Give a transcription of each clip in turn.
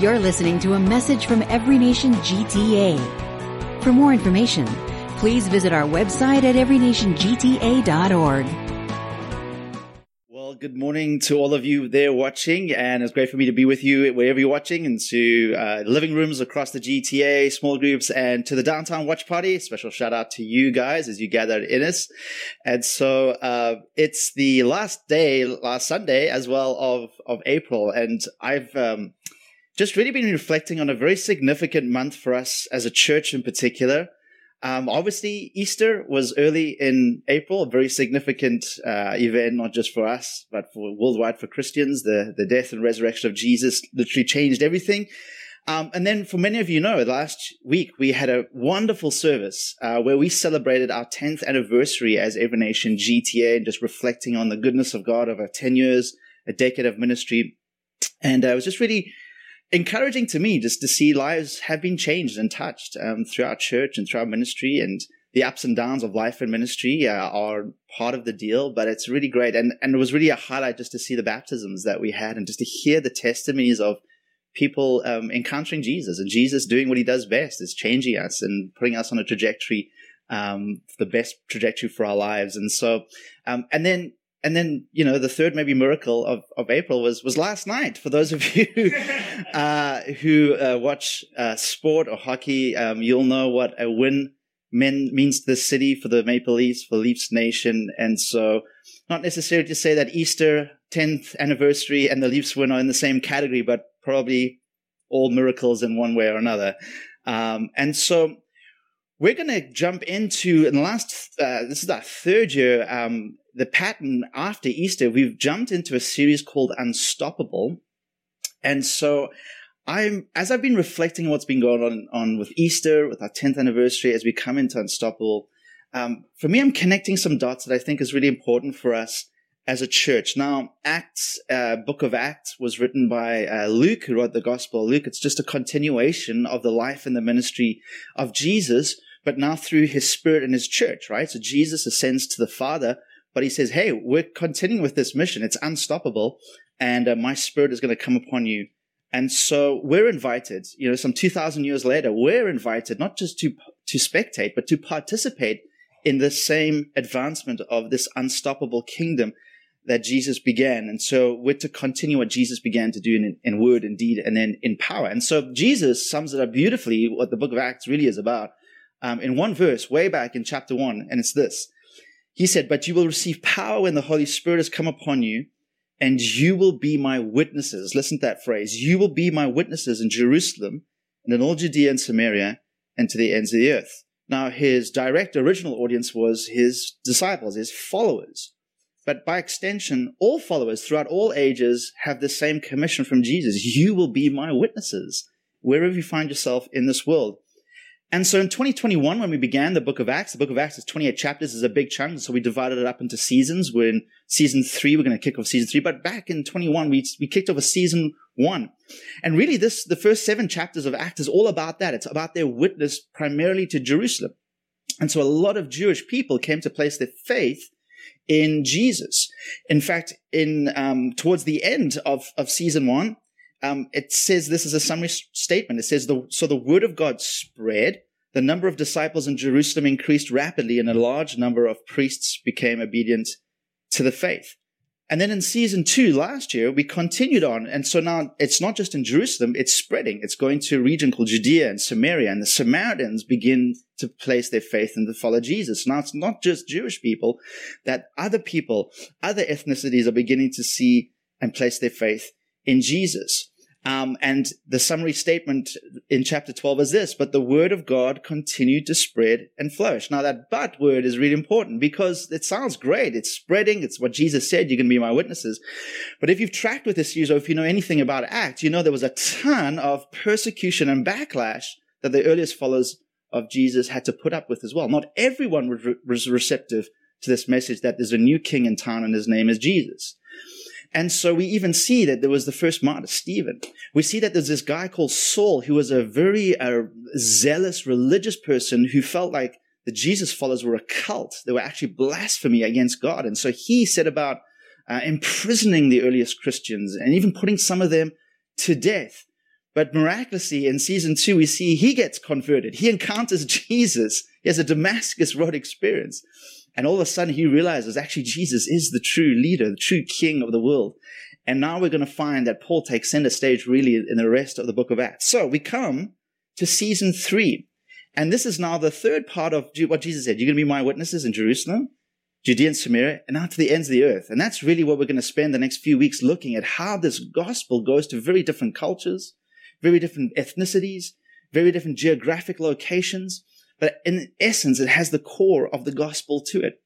You're listening to a message from Every Nation GTA. For more information, please visit our website at everynationgta.org. Well, good morning to all of you there watching, and it's great for me to be with you wherever you're watching, and to uh, living rooms across the GTA, small groups, and to the downtown watch party. Special shout out to you guys as you gathered in us. And so uh, it's the last day, last Sunday as well of of April, and I've um, just really been reflecting on a very significant month for us as a church in particular. Um, obviously, Easter was early in April, a very significant uh, event, not just for us, but for worldwide for Christians. The, the death and resurrection of Jesus literally changed everything. Um, and then, for many of you know, last week we had a wonderful service uh, where we celebrated our 10th anniversary as Every Nation GTA and just reflecting on the goodness of God over 10 years, a decade of ministry. And uh, it was just really encouraging to me just to see lives have been changed and touched um, through our church and through our ministry and the ups and downs of life and ministry uh, are part of the deal, but it's really great. And, and it was really a highlight just to see the baptisms that we had and just to hear the testimonies of people um, encountering Jesus and Jesus doing what he does best is changing us and putting us on a trajectory, um, the best trajectory for our lives. And so, um, and then and then you know the third maybe miracle of, of April was was last night. For those of you uh, who uh, watch uh, sport or hockey, um, you'll know what a win men means to the city for the Maple Leafs, for Leafs Nation, and so not necessarily to say that Easter 10th anniversary and the Leafs win are in the same category, but probably all miracles in one way or another. Um, and so we're going to jump into in the last uh, this is our third year um, the pattern after Easter, we've jumped into a series called Unstoppable. And so I'm, as I've been reflecting on what's been going on, on with Easter, with our 10th anniversary, as we come into Unstoppable, um, for me, I'm connecting some dots that I think is really important for us as a church. Now, Acts, uh, book of Acts was written by uh, Luke, who wrote the Gospel Luke. It's just a continuation of the life and the ministry of Jesus, but now through his spirit and his church, right? So Jesus ascends to the Father but he says, Hey, we're continuing with this mission. It's unstoppable. And uh, my spirit is going to come upon you. And so we're invited, you know, some 2000 years later, we're invited not just to, to spectate, but to participate in the same advancement of this unstoppable kingdom that Jesus began. And so we're to continue what Jesus began to do in, in word and deed and then in power. And so Jesus sums it up beautifully what the book of Acts really is about um, in one verse way back in chapter one. And it's this. He said, But you will receive power when the Holy Spirit has come upon you, and you will be my witnesses. Listen to that phrase. You will be my witnesses in Jerusalem and in all Judea and Samaria and to the ends of the earth. Now, his direct original audience was his disciples, his followers. But by extension, all followers throughout all ages have the same commission from Jesus. You will be my witnesses wherever you find yourself in this world. And so in 2021, when we began the book of Acts, the book of Acts is 28 chapters, is a big chunk. So we divided it up into seasons. We're in season three. We're going to kick off season three. But back in 21, we, we kicked off a season one. And really this, the first seven chapters of Acts is all about that. It's about their witness primarily to Jerusalem. And so a lot of Jewish people came to place their faith in Jesus. In fact, in, um, towards the end of, of season one, um, it says this is a summary statement. It says, the, so the word of God spread. The number of disciples in Jerusalem increased rapidly, and a large number of priests became obedient to the faith. And then in season two last year, we continued on. And so now it's not just in Jerusalem, it's spreading. It's going to a region called Judea and Samaria. And the Samaritans begin to place their faith and to follow Jesus. Now it's not just Jewish people, that other people, other ethnicities are beginning to see and place their faith in Jesus. Um, and the summary statement in chapter 12 is this, but the word of God continued to spread and flourish. Now that but word is really important because it sounds great. It's spreading. It's what Jesus said. You're going to be my witnesses. But if you've tracked with this series or if you know anything about Acts, you know there was a ton of persecution and backlash that the earliest followers of Jesus had to put up with as well. Not everyone was receptive to this message that there's a new king in town and his name is Jesus. And so we even see that there was the first martyr, Stephen. We see that there's this guy called Saul who was a very uh, zealous religious person who felt like the Jesus followers were a cult. They were actually blasphemy against God. And so he set about uh, imprisoning the earliest Christians and even putting some of them to death. But miraculously in season two, we see he gets converted. He encounters Jesus. He has a Damascus Road experience. And all of a sudden he realizes actually Jesus is the true leader, the true king of the world. And now we're going to find that Paul takes center stage really in the rest of the book of Acts. So we come to season three. And this is now the third part of what Jesus said. You're going to be my witnesses in Jerusalem, Judea and Samaria, and out to the ends of the earth. And that's really what we're going to spend the next few weeks looking at how this gospel goes to very different cultures, very different ethnicities, very different geographic locations. But in essence, it has the core of the gospel to it.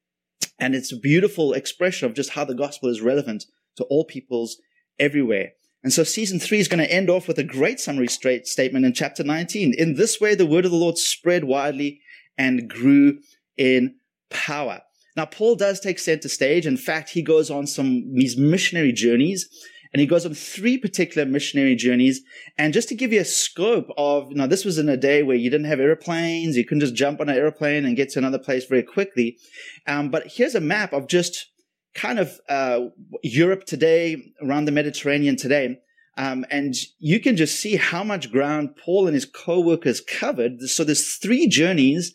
And it's a beautiful expression of just how the gospel is relevant to all peoples everywhere. And so season three is going to end off with a great summary statement in chapter 19. In this way, the word of the Lord spread widely and grew in power. Now, Paul does take center stage. In fact, he goes on some, these missionary journeys and he goes on three particular missionary journeys. And just to give you a scope of, you know, this was in a day where you didn't have airplanes. You couldn't just jump on an airplane and get to another place very quickly. Um, but here's a map of just kind of uh, Europe today, around the Mediterranean today. Um, and you can just see how much ground Paul and his co-workers covered. So there's three journeys.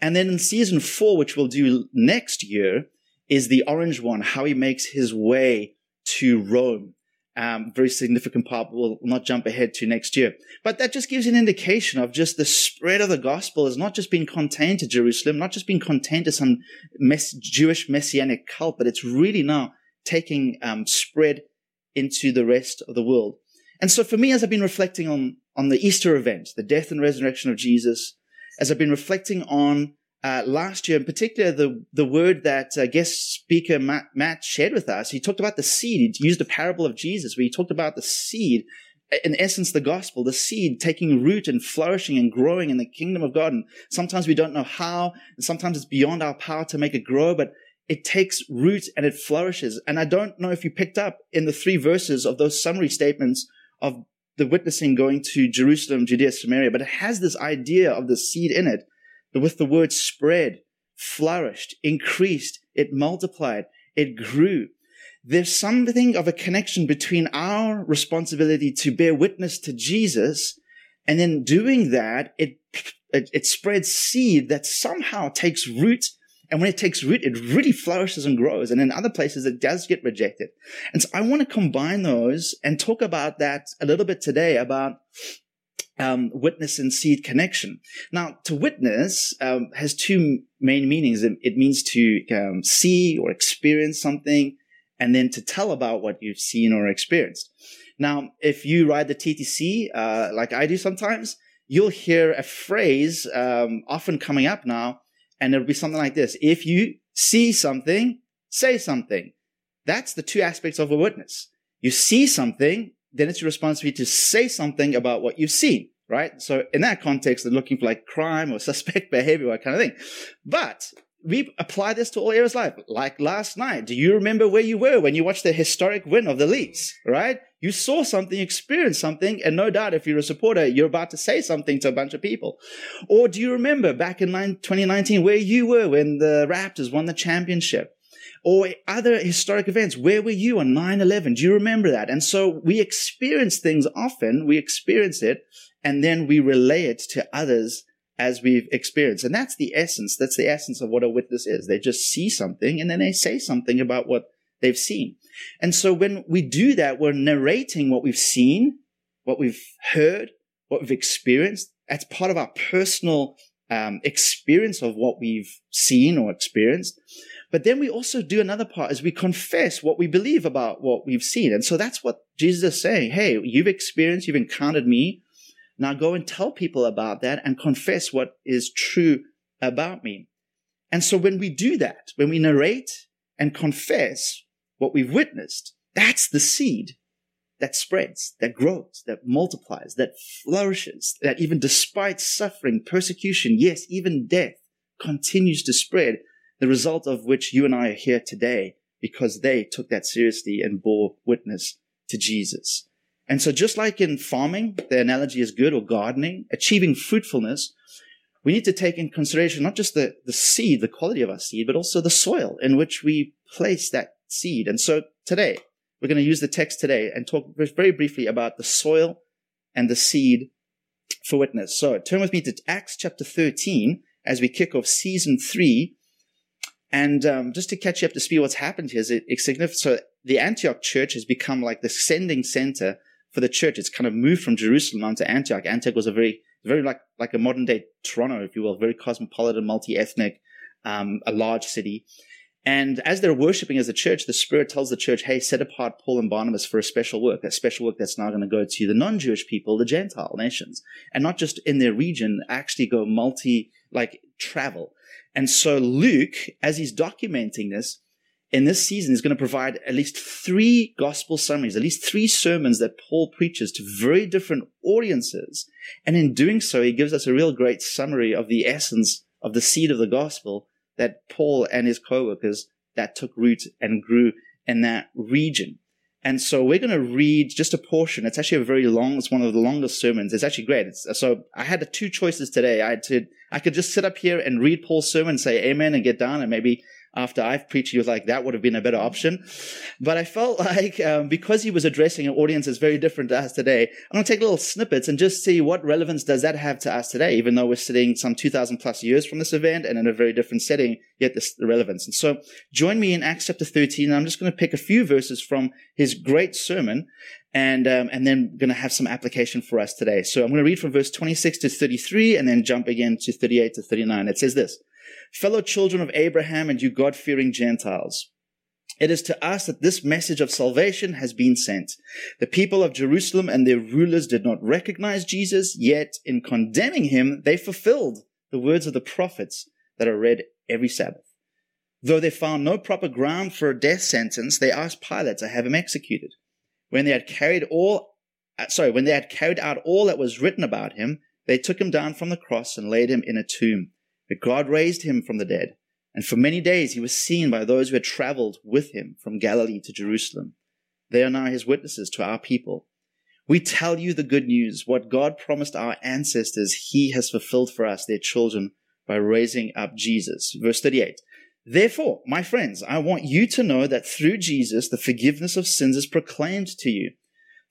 And then in season four, which we'll do next year, is the orange one, how he makes his way to Rome um, very significant part we'll not jump ahead to next year. But that just gives an indication of just the spread of the gospel has not just been contained to Jerusalem, not just been contained to some mess- Jewish messianic cult, but it's really now taking um, spread into the rest of the world. And so for me, as I've been reflecting on, on the Easter event, the death and resurrection of Jesus, as I've been reflecting on uh, last year, in particular, the, the word that uh, guest speaker Matt, Matt, shared with us, he talked about the seed. He used a parable of Jesus where he talked about the seed, in essence, the gospel, the seed taking root and flourishing and growing in the kingdom of God. And sometimes we don't know how, and sometimes it's beyond our power to make it grow, but it takes root and it flourishes. And I don't know if you picked up in the three verses of those summary statements of the witnessing going to Jerusalem, Judea, Samaria, but it has this idea of the seed in it with the word spread, flourished, increased, it multiplied, it grew. There's something of a connection between our responsibility to bear witness to Jesus and then doing that, it, it, it spreads seed that somehow takes root and when it takes root, it really flourishes and grows. And in other places, it does get rejected. And so I want to combine those and talk about that a little bit today about um, witness and seed connection. Now, to witness um, has two main meanings. It, it means to um, see or experience something, and then to tell about what you've seen or experienced. Now, if you ride the TTC, uh, like I do sometimes, you'll hear a phrase um, often coming up now, and it'll be something like this: If you see something, say something. That's the two aspects of a witness. You see something, then it's your responsibility to say something about what you've seen, right? So in that context, they're looking for like crime or suspect behavior, that kind of thing. But we apply this to all areas of life. Like last night, do you remember where you were when you watched the historic win of the Leafs, right? You saw something, experienced something, and no doubt if you're a supporter, you're about to say something to a bunch of people. Or do you remember back in 2019 where you were when the Raptors won the championship? Or other historic events. Where were you on 9-11? Do you remember that? And so we experience things often, we experience it, and then we relay it to others as we've experienced. And that's the essence. That's the essence of what a witness is. They just see something and then they say something about what they've seen. And so when we do that, we're narrating what we've seen, what we've heard, what we've experienced. That's part of our personal um, experience of what we've seen or experienced. But then we also do another part is we confess what we believe about what we've seen. And so that's what Jesus is saying. Hey, you've experienced, you've encountered me. Now go and tell people about that and confess what is true about me. And so when we do that, when we narrate and confess what we've witnessed, that's the seed that spreads, that grows, that multiplies, that flourishes, that even despite suffering, persecution, yes, even death continues to spread the result of which you and I are here today because they took that seriously and bore witness to Jesus. And so just like in farming, the analogy is good or gardening, achieving fruitfulness, we need to take in consideration not just the, the seed, the quality of our seed, but also the soil in which we place that seed. And so today, we're going to use the text today and talk very briefly about the soil and the seed for witness. So turn with me to Acts chapter 13 as we kick off season three. And um, just to catch you up to speed, what's happened here is it, it's significant. So the Antioch church has become like the sending center for the church. It's kind of moved from Jerusalem onto Antioch. Antioch was a very, very like like a modern day Toronto, if you will, very cosmopolitan, multi ethnic, um, a large city. And as they're worshiping as a church, the Spirit tells the church, hey, set apart Paul and Barnabas for a special work, a special work that's now going to go to the non Jewish people, the Gentile nations, and not just in their region, actually go multi, like travel. And so Luke, as he's documenting this, in this season is going to provide at least three gospel summaries, at least three sermons that Paul preaches to very different audiences. And in doing so, he gives us a real great summary of the essence of the seed of the gospel that Paul and his co-workers that took root and grew in that region. And so we're going to read just a portion. It's actually a very long, it's one of the longest sermons. It's actually great. It's, so I had two choices today. I had to, I could just sit up here and read Paul's sermon, say amen and get down and maybe after I've preached, he was like, that would have been a better option. But I felt like um, because he was addressing an audience that's very different to us today, I'm going to take little snippets and just see what relevance does that have to us today, even though we're sitting some 2,000 plus years from this event and in a very different setting, yet this the relevance. And so join me in Acts chapter 13. and I'm just going to pick a few verses from his great sermon and um, and then going to have some application for us today. So I'm going to read from verse 26 to 33 and then jump again to 38 to 39. It says this fellow children of Abraham and you God fearing Gentiles. It is to us that this message of salvation has been sent. The people of Jerusalem and their rulers did not recognize Jesus, yet in condemning him, they fulfilled the words of the prophets that are read every Sabbath. Though they found no proper ground for a death sentence, they asked Pilate to have him executed. When they had carried all, uh, sorry, when they had carried out all that was written about him, they took him down from the cross and laid him in a tomb. But God raised him from the dead, and for many days he was seen by those who had traveled with him from Galilee to Jerusalem. They are now his witnesses to our people. We tell you the good news. What God promised our ancestors, he has fulfilled for us, their children, by raising up Jesus. Verse 38. Therefore, my friends, I want you to know that through Jesus, the forgiveness of sins is proclaimed to you.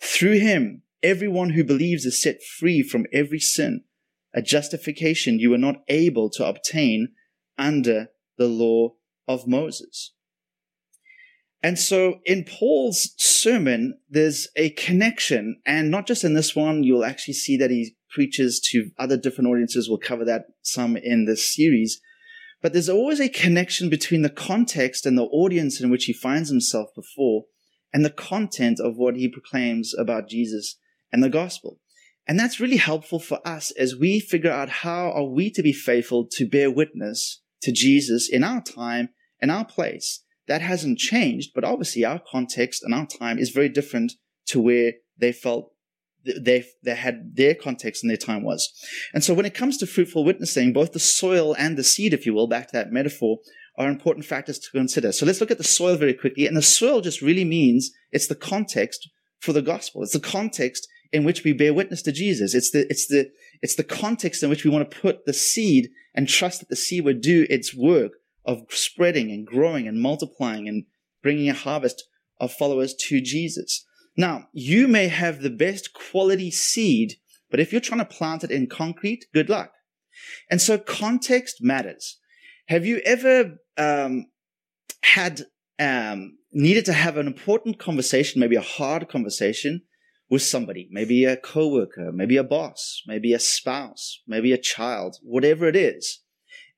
Through him, everyone who believes is set free from every sin a justification you were not able to obtain under the law of Moses. And so in Paul's sermon, there's a connection, and not just in this one, you'll actually see that he preaches to other different audiences. We'll cover that some in this series. But there's always a connection between the context and the audience in which he finds himself before and the content of what he proclaims about Jesus and the gospel. And that's really helpful for us as we figure out how are we to be faithful to bear witness to Jesus in our time and our place. That hasn't changed, but obviously our context and our time is very different to where they felt they, they had their context and their time was. And so when it comes to fruitful witnessing, both the soil and the seed, if you will, back to that metaphor, are important factors to consider. So let's look at the soil very quickly. And the soil just really means it's the context for the gospel. It's the context in which we bear witness to Jesus. It's the, it's the, it's the context in which we want to put the seed and trust that the seed would do its work of spreading and growing and multiplying and bringing a harvest of followers to Jesus. Now, you may have the best quality seed, but if you're trying to plant it in concrete, good luck. And so context matters. Have you ever um, had um, needed to have an important conversation, maybe a hard conversation, with somebody, maybe a coworker, maybe a boss, maybe a spouse, maybe a child, whatever it is.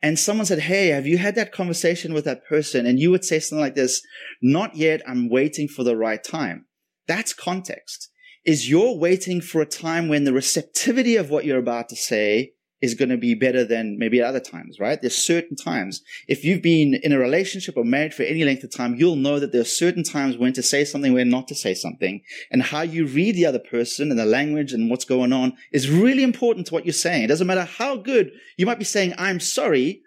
And someone said, Hey, have you had that conversation with that person? And you would say something like this, not yet. I'm waiting for the right time. That's context. Is you're waiting for a time when the receptivity of what you're about to say is going to be better than maybe at other times, right? There's certain times. If you've been in a relationship or married for any length of time, you'll know that there are certain times when to say something, when not to say something. And how you read the other person and the language and what's going on is really important to what you're saying. It doesn't matter how good you might be saying, I'm sorry,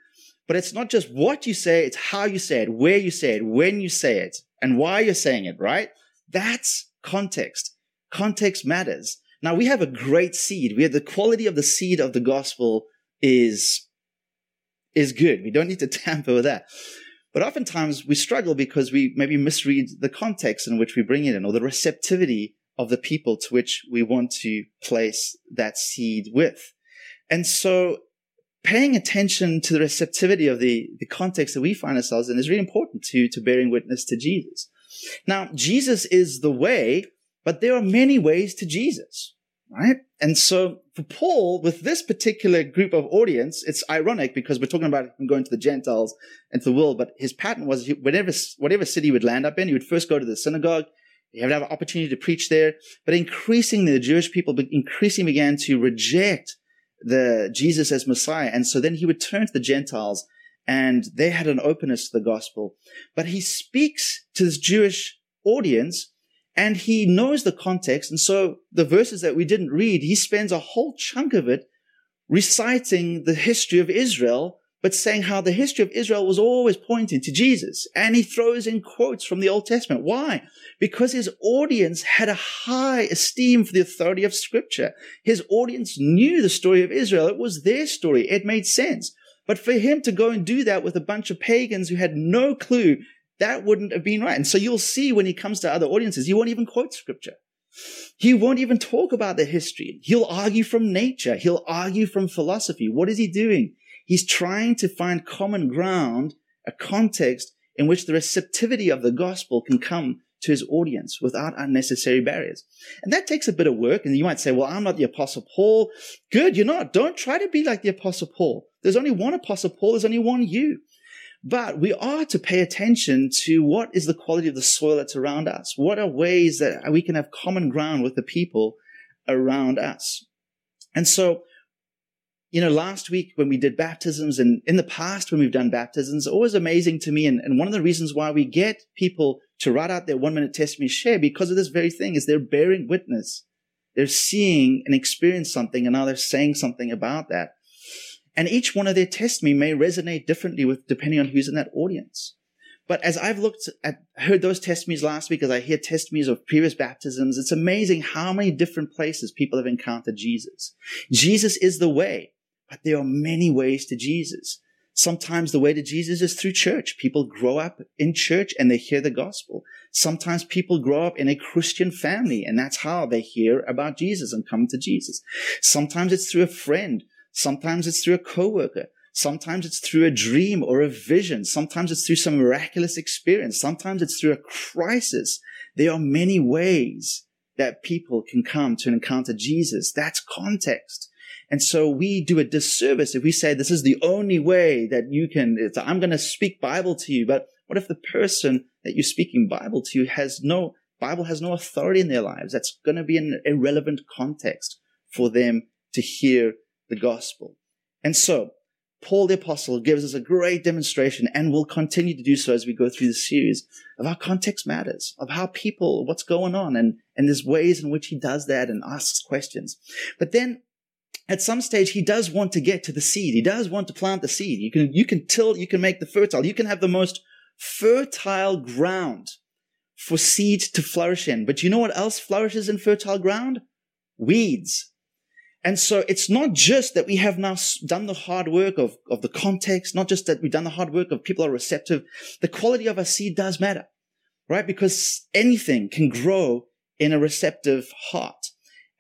but it's not just what you say, it's how you say it, where you say it, when you say it, and why you're saying it, right? That's context. Context matters. Now we have a great seed. We have the quality of the seed of the gospel is, is good. We don't need to tamper with that. But oftentimes we struggle because we maybe misread the context in which we bring it in or the receptivity of the people to which we want to place that seed with. And so paying attention to the receptivity of the, the context that we find ourselves in is really important to, to bearing witness to Jesus. Now, Jesus is the way, but there are many ways to Jesus, right? And so for Paul, with this particular group of audience, it's ironic because we're talking about him going to the Gentiles and to the world, but his pattern was whenever, whatever city he would land up in, he would first go to the synagogue, he would have an opportunity to preach there, but increasingly the Jewish people increasingly began to reject the Jesus as Messiah. And so then he would turn to the Gentiles and they had an openness to the gospel. But he speaks to this Jewish audience and he knows the context. And so the verses that we didn't read, he spends a whole chunk of it reciting the history of Israel, but saying how the history of Israel was always pointing to Jesus. And he throws in quotes from the Old Testament. Why? Because his audience had a high esteem for the authority of scripture. His audience knew the story of Israel. It was their story. It made sense. But for him to go and do that with a bunch of pagans who had no clue, that wouldn't have been right. And so you'll see when he comes to other audiences, he won't even quote scripture. He won't even talk about the history. He'll argue from nature. He'll argue from philosophy. What is he doing? He's trying to find common ground, a context in which the receptivity of the gospel can come to his audience without unnecessary barriers. And that takes a bit of work. And you might say, well, I'm not the apostle Paul. Good. You're not. Don't try to be like the apostle Paul. There's only one apostle Paul. There's only one you. But we are to pay attention to what is the quality of the soil that's around us. What are ways that we can have common ground with the people around us? And so, you know, last week when we did baptisms and in the past when we've done baptisms, always amazing to me. And, and one of the reasons why we get people to write out their one minute testimony share because of this very thing is they're bearing witness. They're seeing and experiencing something and now they're saying something about that. And each one of their testimony may resonate differently with depending on who's in that audience. But as I've looked at, heard those testimonies last week, as I hear testimonies of previous baptisms, it's amazing how many different places people have encountered Jesus. Jesus is the way, but there are many ways to Jesus. Sometimes the way to Jesus is through church. People grow up in church and they hear the gospel. Sometimes people grow up in a Christian family and that's how they hear about Jesus and come to Jesus. Sometimes it's through a friend Sometimes it's through a coworker. Sometimes it's through a dream or a vision. Sometimes it's through some miraculous experience. Sometimes it's through a crisis. There are many ways that people can come to encounter Jesus. That's context. And so we do a disservice if we say this is the only way that you can, I'm going to speak Bible to you. But what if the person that you're speaking Bible to has no, Bible has no authority in their lives? That's going to be an irrelevant context for them to hear the gospel. And so, Paul the Apostle gives us a great demonstration and will continue to do so as we go through the series of how context matters, of how people, what's going on, and, and there's ways in which he does that and asks questions. But then at some stage, he does want to get to the seed. He does want to plant the seed. You can, you can till, you can make the fertile. You can have the most fertile ground for seed to flourish in. But you know what else flourishes in fertile ground? Weeds. And so it's not just that we have now done the hard work of, of the context, not just that we've done the hard work of people are receptive. The quality of our seed does matter, right? Because anything can grow in a receptive heart.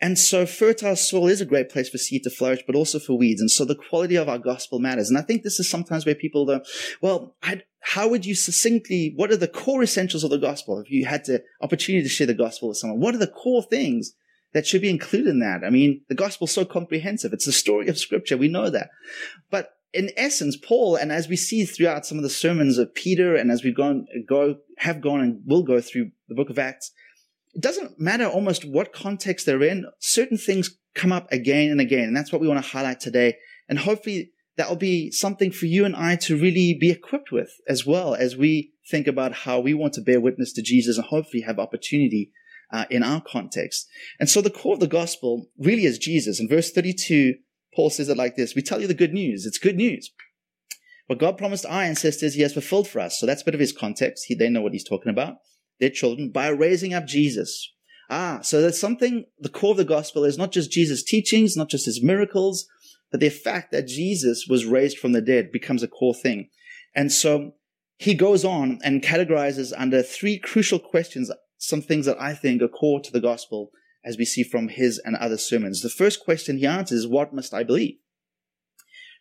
And so fertile soil is a great place for seed to flourish, but also for weeds. And so the quality of our gospel matters. And I think this is sometimes where people go, well, I'd, how would you succinctly, what are the core essentials of the gospel? If you had the opportunity to share the gospel with someone, what are the core things that should be included in that. I mean, the gospel's so comprehensive. It's the story of scripture. We know that. But in essence, Paul, and as we see throughout some of the sermons of Peter, and as we've gone, go, have gone and will go through the book of Acts, it doesn't matter almost what context they're in. Certain things come up again and again. And that's what we want to highlight today. And hopefully that will be something for you and I to really be equipped with as well as we think about how we want to bear witness to Jesus and hopefully have opportunity uh, in our context. And so the core of the gospel really is Jesus. In verse 32, Paul says it like this. We tell you the good news. It's good news. What God promised our ancestors, he has fulfilled for us. So that's a bit of his context. He, they know what he's talking about. Their children by raising up Jesus. Ah, so there's something, the core of the gospel is not just Jesus' teachings, not just his miracles, but the fact that Jesus was raised from the dead becomes a core thing. And so he goes on and categorizes under three crucial questions some things that I think are core to the gospel as we see from his and other sermons. The first question he answers is, what must I believe?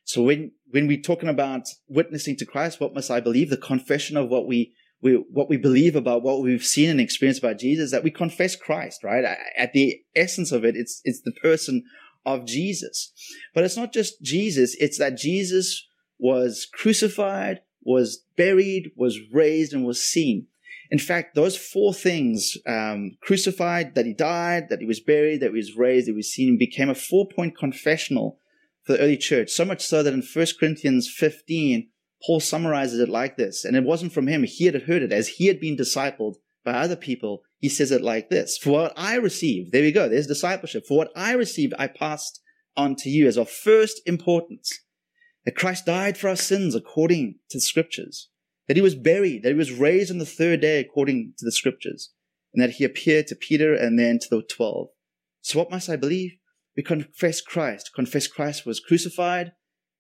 So when, when we're talking about witnessing to Christ, what must I believe? The confession of what we, we, what we believe about what we've seen and experienced about Jesus, that we confess Christ, right? At the essence of it, it's, it's the person of Jesus. But it's not just Jesus, it's that Jesus was crucified, was buried, was raised, and was seen. In fact, those four things, um, crucified, that he died, that he was buried, that he was raised, that he was seen, became a four point confessional for the early church. So much so that in 1 Corinthians 15, Paul summarizes it like this. And it wasn't from him. He had heard it as he had been discipled by other people. He says it like this. For what I received, there we go. There's discipleship. For what I received, I passed on to you as of first importance that Christ died for our sins according to the scriptures, that he was buried, that he was raised on the third day according to the scriptures, and that he appeared to Peter and then to the twelve. So what must I believe? We confess Christ, confess Christ was crucified,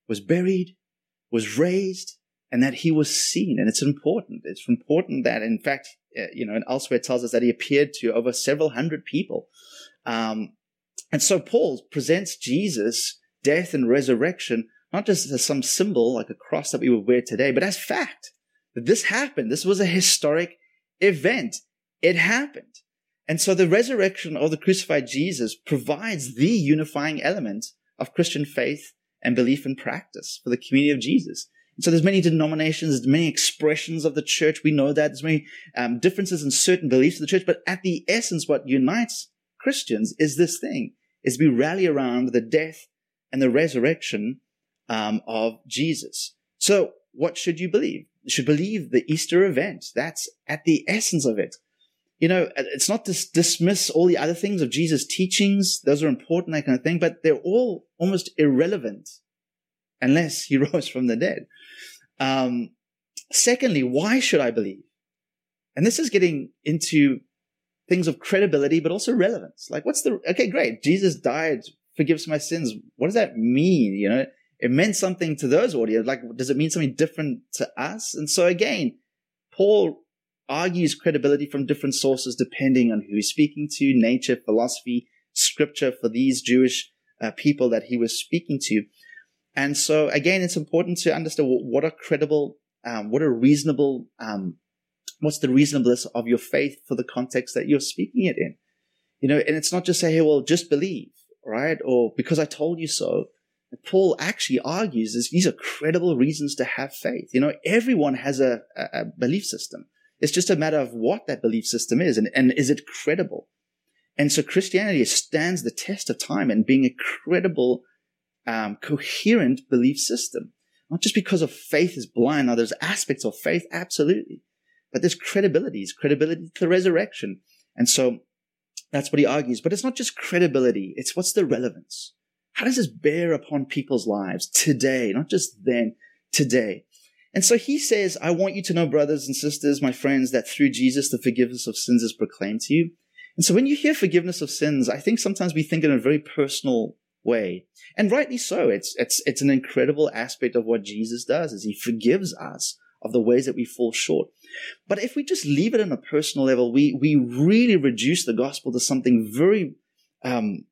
was buried, was raised, and that he was seen. And it's important. It's important that, in fact, uh, you know, and elsewhere tells us that he appeared to over several hundred people. Um, and so Paul presents Jesus' death and resurrection not just as some symbol like a cross that we would wear today, but as fact that this happened. This was a historic event. It happened. And so the resurrection of the crucified Jesus provides the unifying element of Christian faith and belief and practice for the community of Jesus. And so there's many denominations, there's many expressions of the church. We know that there's many um, differences in certain beliefs of the church, but at the essence, what unites Christians is this thing, is we rally around the death and the resurrection um, of Jesus. So what should you believe? Should believe the Easter event. That's at the essence of it. You know, it's not to dismiss all the other things of Jesus' teachings. Those are important, that kind of thing, but they're all almost irrelevant unless he rose from the dead. Um, secondly, why should I believe? And this is getting into things of credibility, but also relevance. Like, what's the, okay, great. Jesus died, forgives my sins. What does that mean? You know, it meant something to those audience. Like, does it mean something different to us? And so again, Paul argues credibility from different sources depending on who he's speaking to, nature, philosophy, scripture for these Jewish uh, people that he was speaking to. And so again, it's important to understand what are credible, um, what are reasonable, um, what's the reasonableness of your faith for the context that you're speaking it in. You know, and it's not just say, hey, well, just believe, right? Or because I told you so. Paul actually argues is these are credible reasons to have faith. You know, everyone has a, a, belief system. It's just a matter of what that belief system is and, and is it credible? And so Christianity stands the test of time and being a credible, um, coherent belief system. Not just because of faith is blind. Now there's aspects of faith, absolutely. But there's credibility, it's credibility to the resurrection. And so that's what he argues. But it's not just credibility. It's what's the relevance? How does this bear upon people's lives today? Not just then, today. And so he says, I want you to know, brothers and sisters, my friends, that through Jesus, the forgiveness of sins is proclaimed to you. And so when you hear forgiveness of sins, I think sometimes we think in a very personal way. And rightly so. It's, it's, it's an incredible aspect of what Jesus does is he forgives us of the ways that we fall short. But if we just leave it on a personal level, we, we really reduce the gospel to something very, um,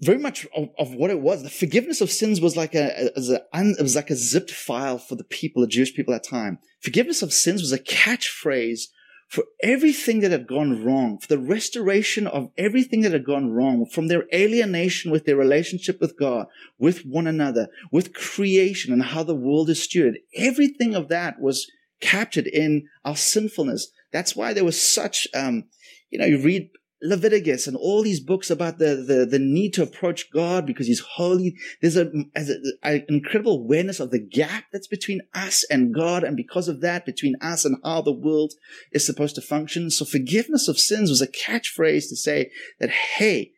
very much of, of, what it was. The forgiveness of sins was like a, a, a, it was like a zipped file for the people, the Jewish people at that time. Forgiveness of sins was a catchphrase for everything that had gone wrong, for the restoration of everything that had gone wrong, from their alienation with their relationship with God, with one another, with creation and how the world is stewarded. Everything of that was captured in our sinfulness. That's why there was such, um, you know, you read Leviticus and all these books about the, the, the need to approach God because he's holy. There's a, an incredible awareness of the gap that's between us and God. And because of that, between us and how the world is supposed to function. So forgiveness of sins was a catchphrase to say that, Hey,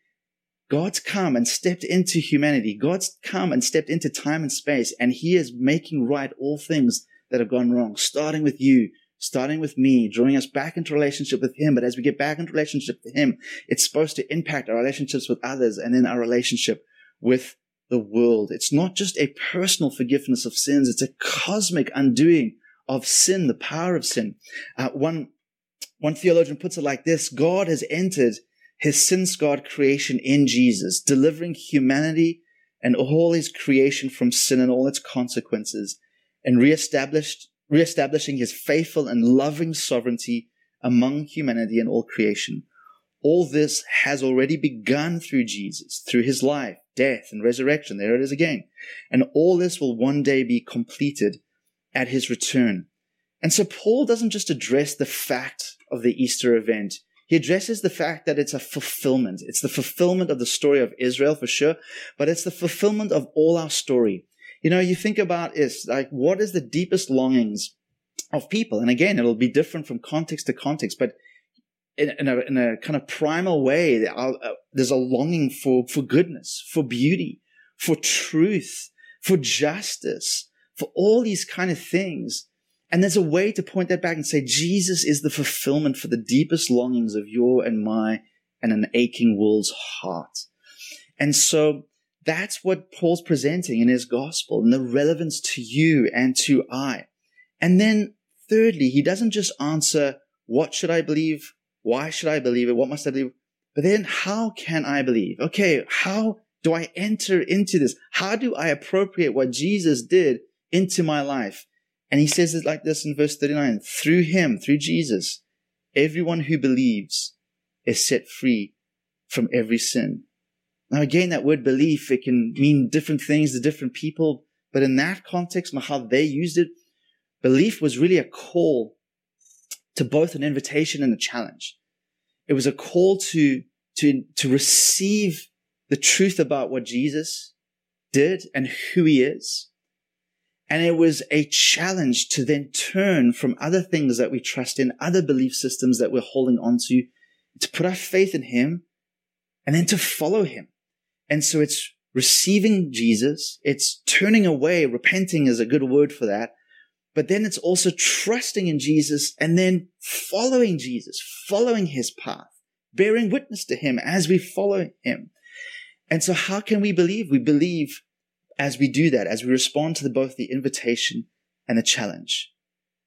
God's come and stepped into humanity. God's come and stepped into time and space and he is making right all things that have gone wrong, starting with you, starting with me, drawing us back into relationship with Him. But as we get back into relationship with Him, it's supposed to impact our relationships with others and then our relationship with the world. It's not just a personal forgiveness of sins. It's a cosmic undoing of sin, the power of sin. Uh, one, One theologian puts it like this God has entered his sin scarred creation in Jesus, delivering humanity and all his creation from sin and all its consequences, and reestablished, reestablishing his faithful and loving sovereignty among humanity and all creation. All this has already begun through Jesus, through his life, death, and resurrection. There it is again. And all this will one day be completed at his return. And so Paul doesn't just address the fact of the Easter event. He addresses the fact that it's a fulfillment. It's the fulfillment of the story of Israel for sure, but it's the fulfillment of all our story. You know, you think about is like, what is the deepest longings of people? And again, it'll be different from context to context, but in, in, a, in a kind of primal way, uh, there's a longing for, for goodness, for beauty, for truth, for justice, for all these kind of things. And there's a way to point that back and say, Jesus is the fulfillment for the deepest longings of your and my and an aching world's heart. And so that's what Paul's presenting in his gospel and the relevance to you and to I. And then thirdly, he doesn't just answer, what should I believe? Why should I believe it? What must I believe? But then how can I believe? Okay, how do I enter into this? How do I appropriate what Jesus did into my life? And he says it like this in verse 39 through him, through Jesus, everyone who believes is set free from every sin. Now, again, that word belief, it can mean different things to different people, but in that context how they used it, belief was really a call to both an invitation and a challenge. It was a call to, to, to receive the truth about what Jesus did and who he is. And it was a challenge to then turn from other things that we trust in, other belief systems that we're holding on to, to put our faith in him and then to follow him. And so it's receiving Jesus. It's turning away. Repenting is a good word for that. But then it's also trusting in Jesus and then following Jesus, following his path, bearing witness to him as we follow him. And so how can we believe? We believe as we do that, as we respond to the, both the invitation and the challenge.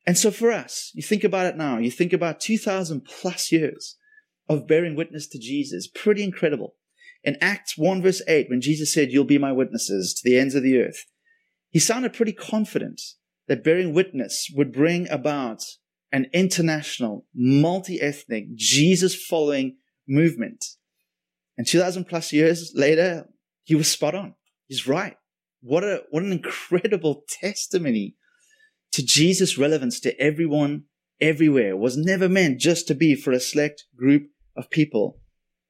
And so for us, you think about it now, you think about 2000 plus years of bearing witness to Jesus. Pretty incredible. In Acts 1 verse 8, when Jesus said, you'll be my witnesses to the ends of the earth, he sounded pretty confident that bearing witness would bring about an international, multi-ethnic, Jesus-following movement. And 2000 plus years later, he was spot on. He's right. What a, what an incredible testimony to Jesus' relevance to everyone, everywhere. It was never meant just to be for a select group of people.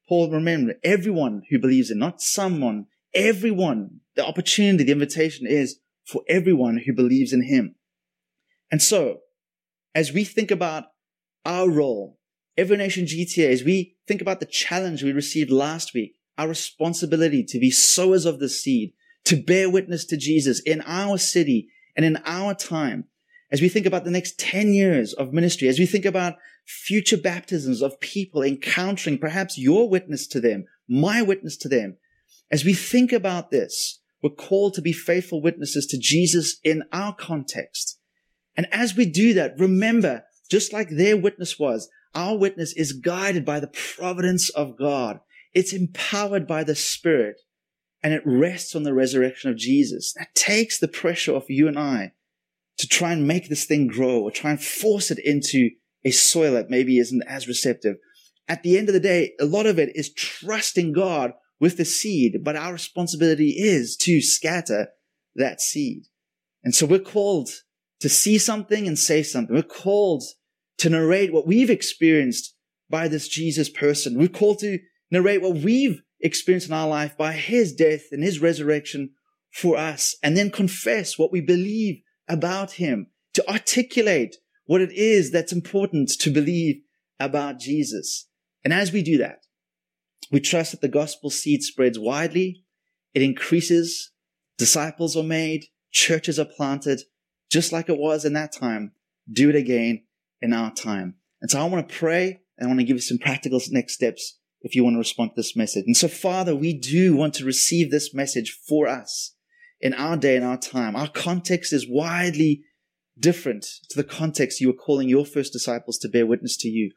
Paul, remember, everyone who believes in, not someone, everyone, the opportunity, the invitation is for everyone who believes in him. And so, as we think about our role, Every Nation GTA, as we think about the challenge we received last week, our responsibility to be sowers of the seed, to bear witness to Jesus in our city and in our time, as we think about the next 10 years of ministry, as we think about future baptisms of people encountering perhaps your witness to them, my witness to them, as we think about this, we're called to be faithful witnesses to Jesus in our context. And as we do that, remember, just like their witness was, our witness is guided by the providence of God. It's empowered by the Spirit and it rests on the resurrection of Jesus. That takes the pressure off you and I to try and make this thing grow or try and force it into a soil that maybe isn't as receptive. At the end of the day, a lot of it is trusting God with the seed, but our responsibility is to scatter that seed. And so we're called to see something and say something. We're called to narrate what we've experienced by this Jesus person. We're called to narrate what we've experienced in our life by his death and his resurrection for us, and then confess what we believe about him, to articulate what it is that's important to believe about Jesus. And as we do that, we trust that the gospel seed spreads widely. It increases. Disciples are made. Churches are planted, just like it was in that time. Do it again in our time. And so I want to pray and I want to give you some practical next steps if you want to respond to this message. And so, Father, we do want to receive this message for us in our day and our time. Our context is widely different to the context you were calling your first disciples to bear witness to you.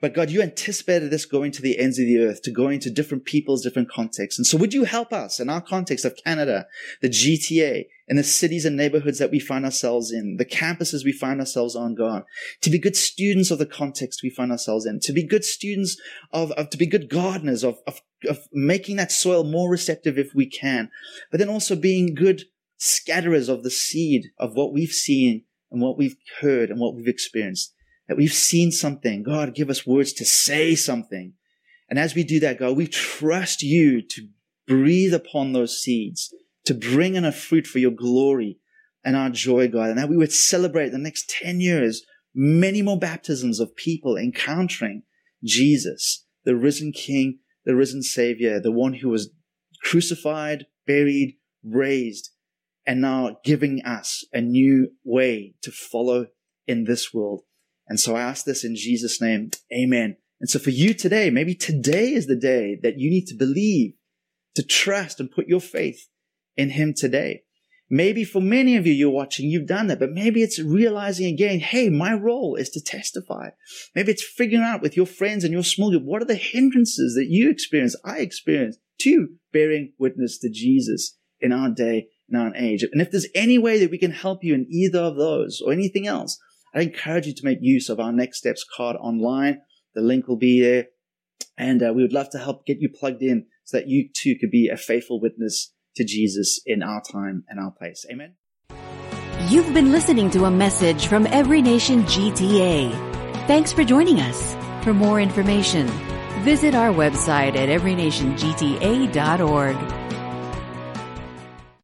But God, you anticipated this going to the ends of the earth, to going to different people's different contexts. And so would you help us in our context of Canada, the GTA, in the cities and neighborhoods that we find ourselves in, the campuses we find ourselves on, God, to be good students of the context we find ourselves in, to be good students of, of to be good gardeners of, of, of making that soil more receptive if we can, but then also being good scatterers of the seed of what we've seen and what we've heard and what we've experienced that we've seen something. God, give us words to say something. And as we do that, God, we trust you to breathe upon those seeds, to bring in a fruit for your glory and our joy, God. And that we would celebrate the next 10 years, many more baptisms of people encountering Jesus, the risen King, the risen Savior, the one who was crucified, buried, raised, and now giving us a new way to follow in this world. And so I ask this in Jesus' name. Amen. And so for you today, maybe today is the day that you need to believe, to trust and put your faith in him today. Maybe for many of you, you're watching, you've done that, but maybe it's realizing again, hey, my role is to testify. Maybe it's figuring out with your friends and your small group, what are the hindrances that you experience, I experience to bearing witness to Jesus in our day, in our age. And if there's any way that we can help you in either of those or anything else, I encourage you to make use of our Next Steps card online. The link will be there. And uh, we would love to help get you plugged in so that you too could be a faithful witness to Jesus in our time and our place. Amen. You've been listening to a message from Every Nation GTA. Thanks for joining us. For more information, visit our website at everynationgta.org.